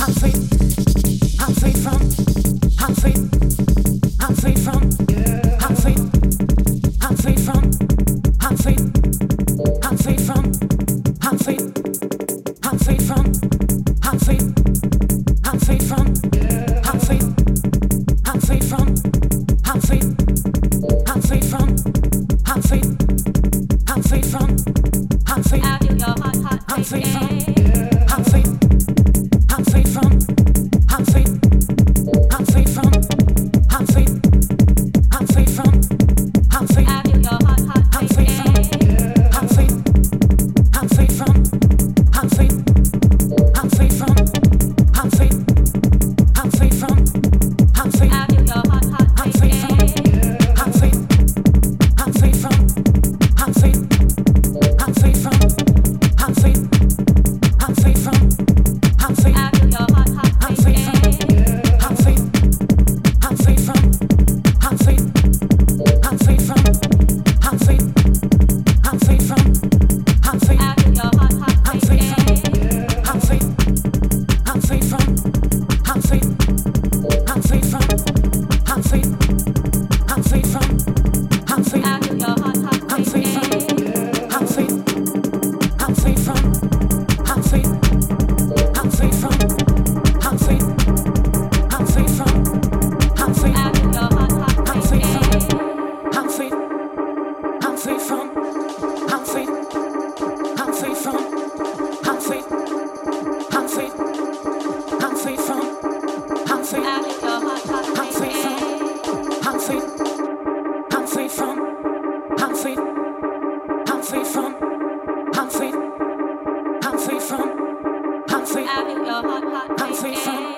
I'm from. I'm free. I'm free from.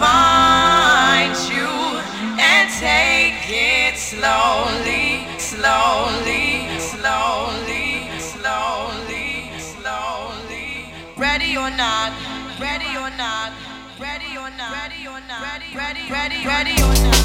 find you and take it slowly, slowly, slowly, slowly, slowly. Ready or not, ready or not, ready or not, ready or not, ready, ready, ready, ready or not.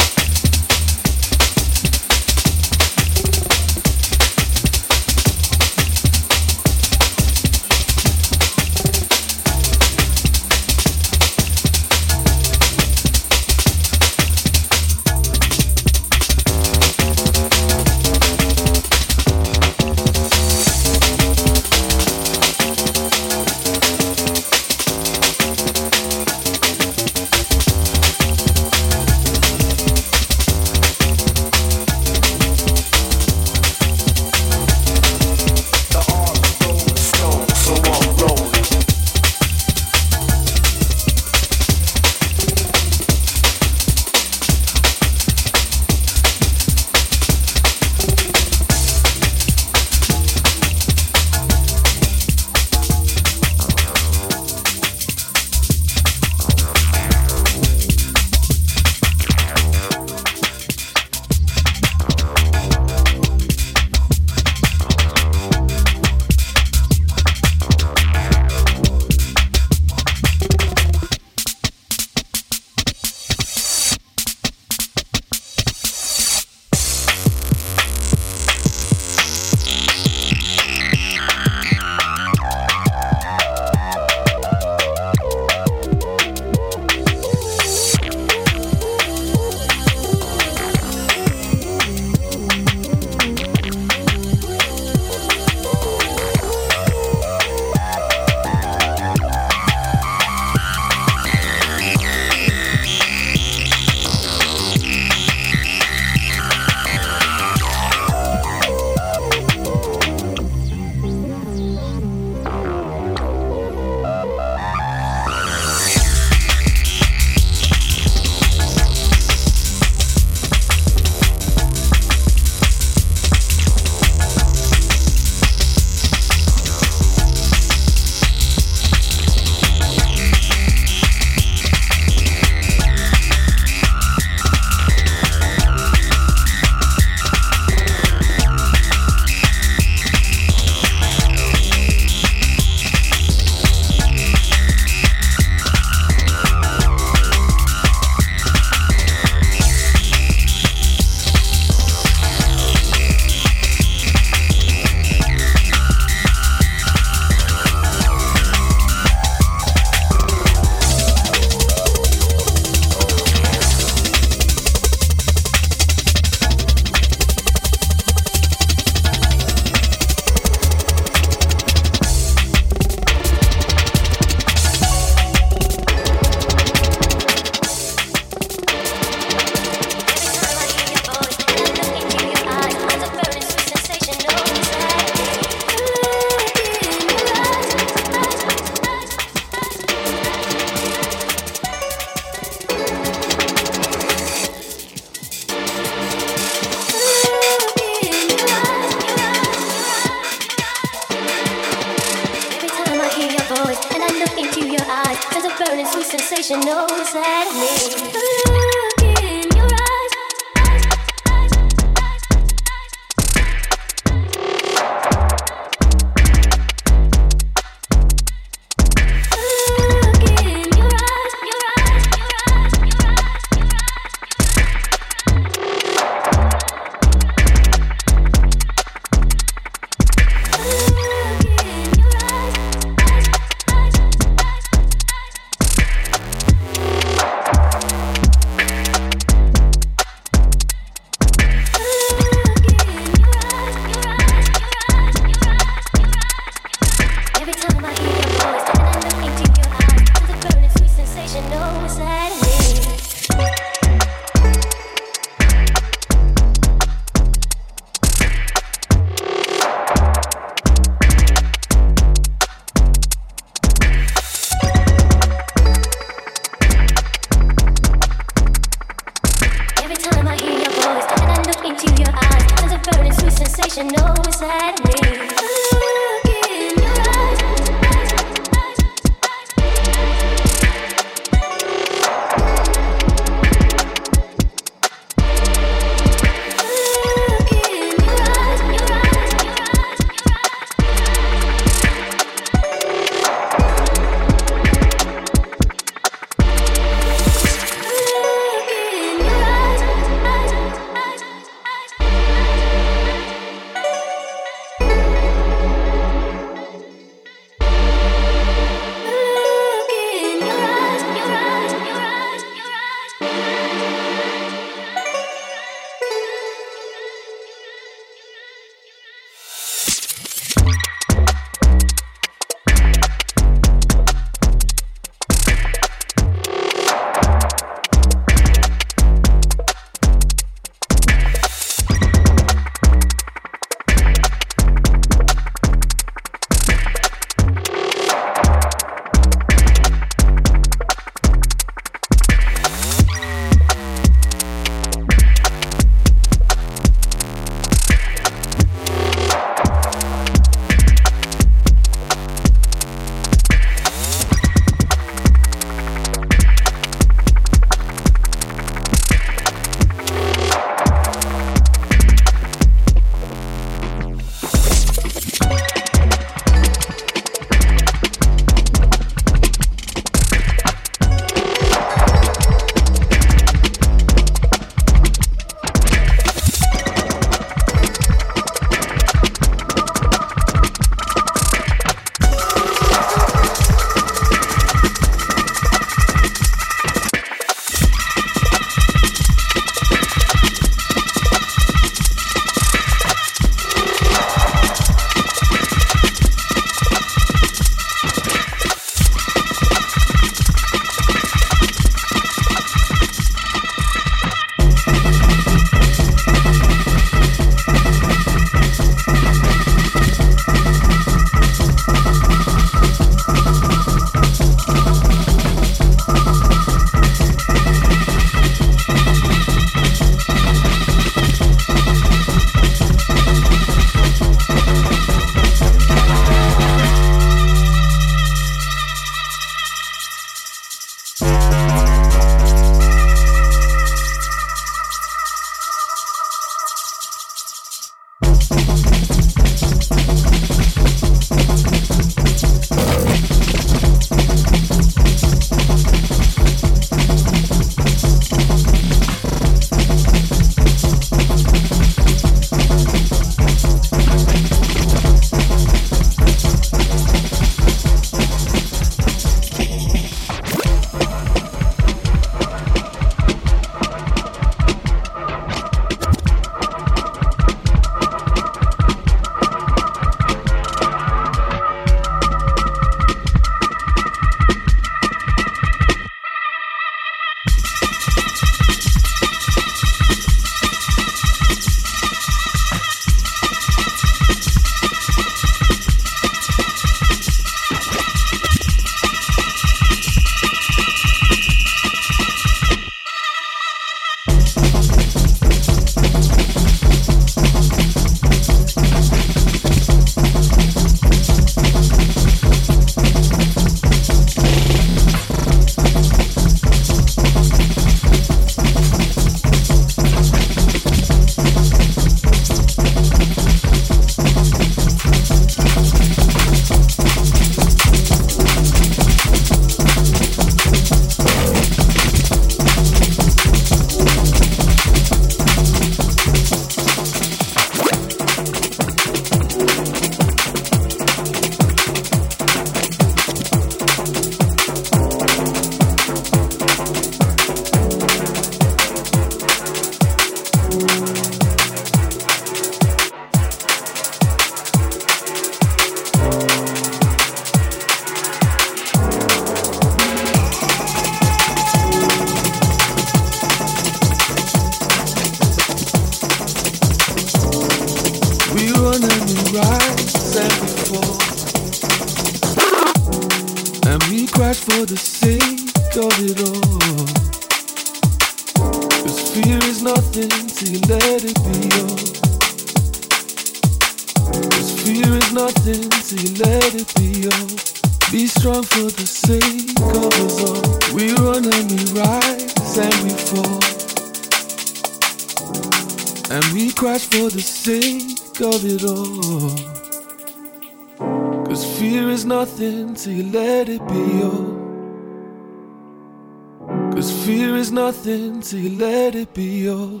Till you let it be yours.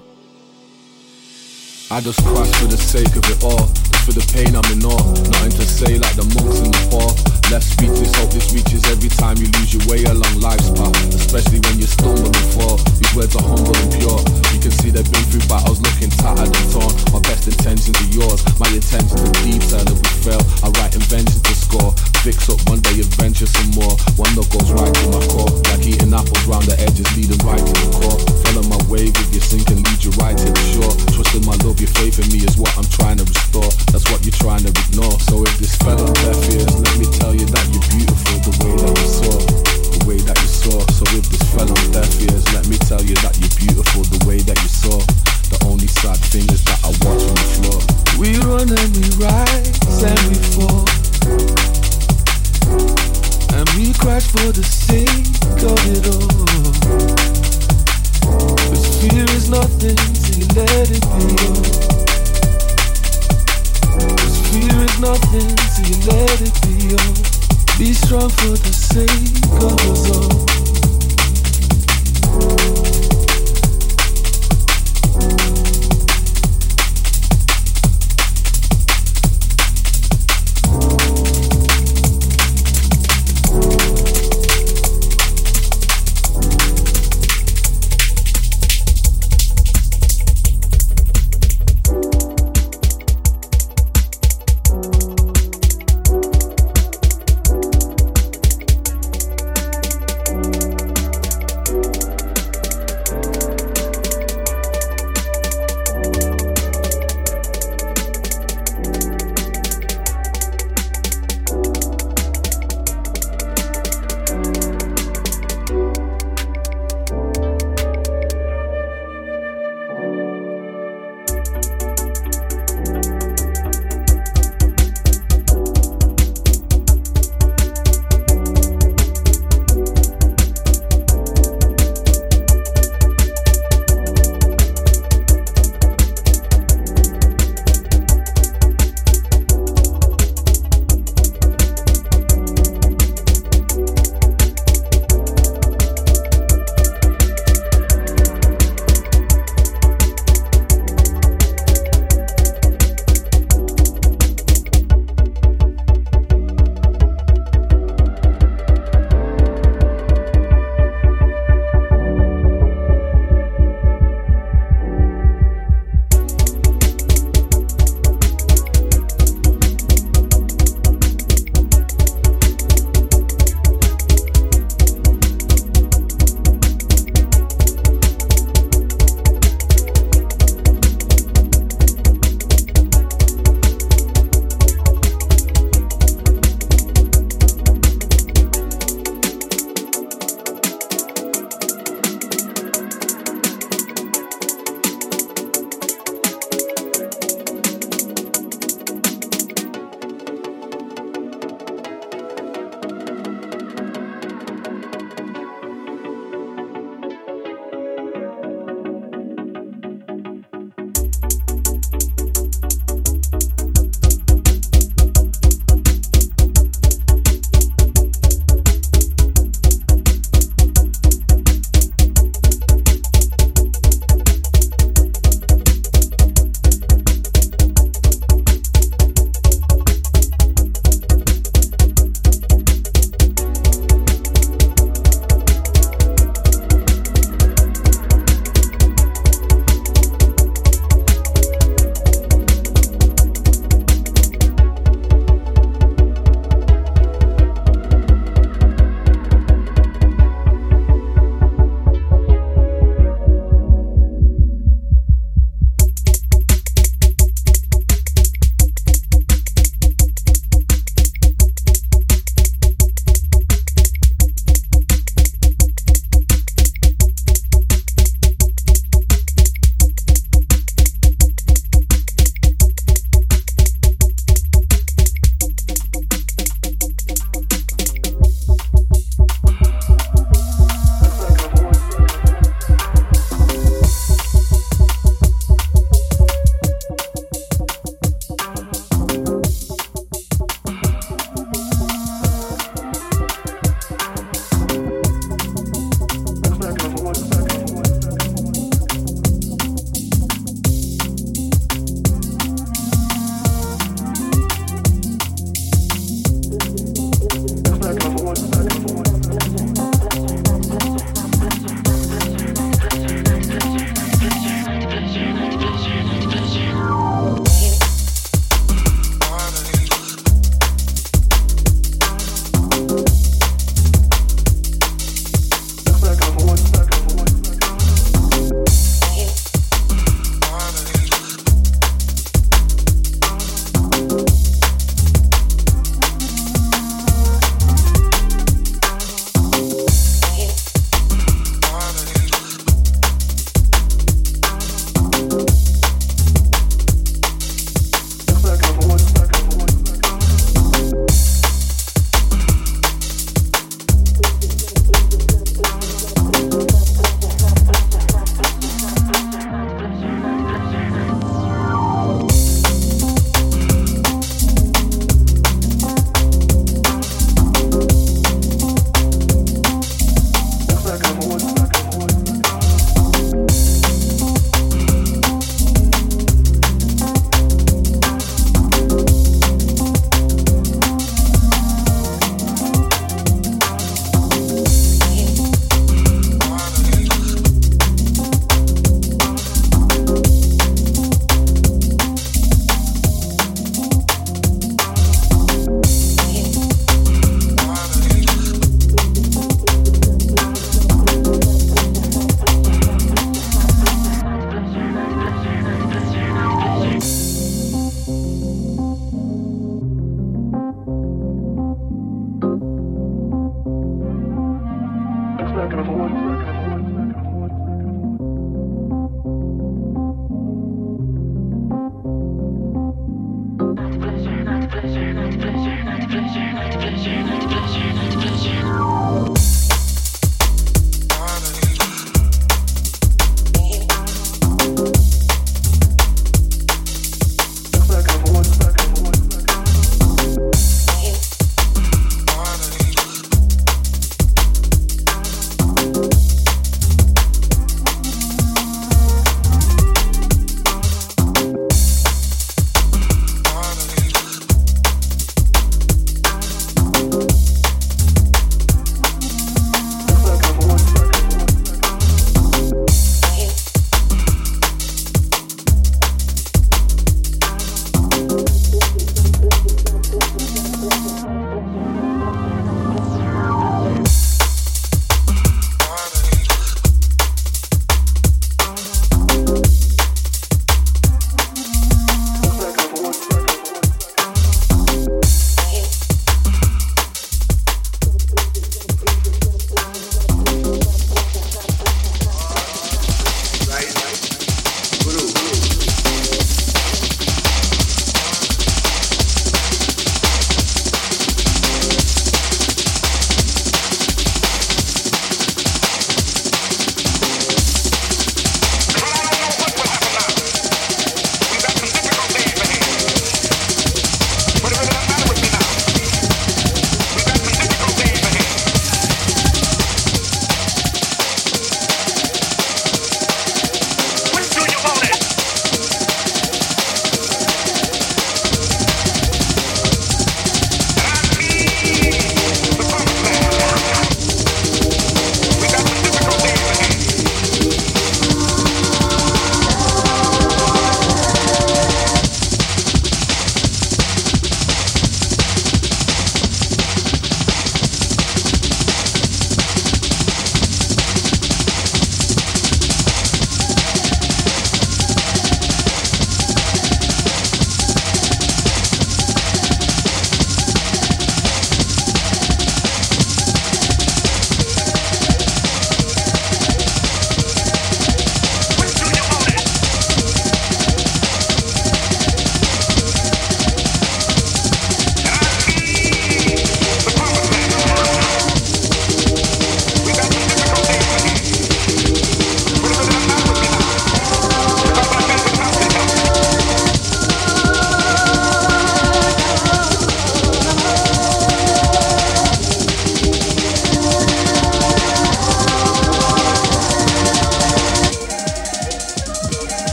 I just crash for the sake of it all. For the pain I'm in awe. Nothing to say like the monks in the fall. Left speechless, hope this reaches every time you lose your way along life's path. Especially when you stumble and fall. These words are humble and pure. You can see they've been through battles looking tattered and torn. My best intentions are yours. My intentions are detail if we fail. I write inventions to score. Fix up one day, adventure some more. One that goes right to my core.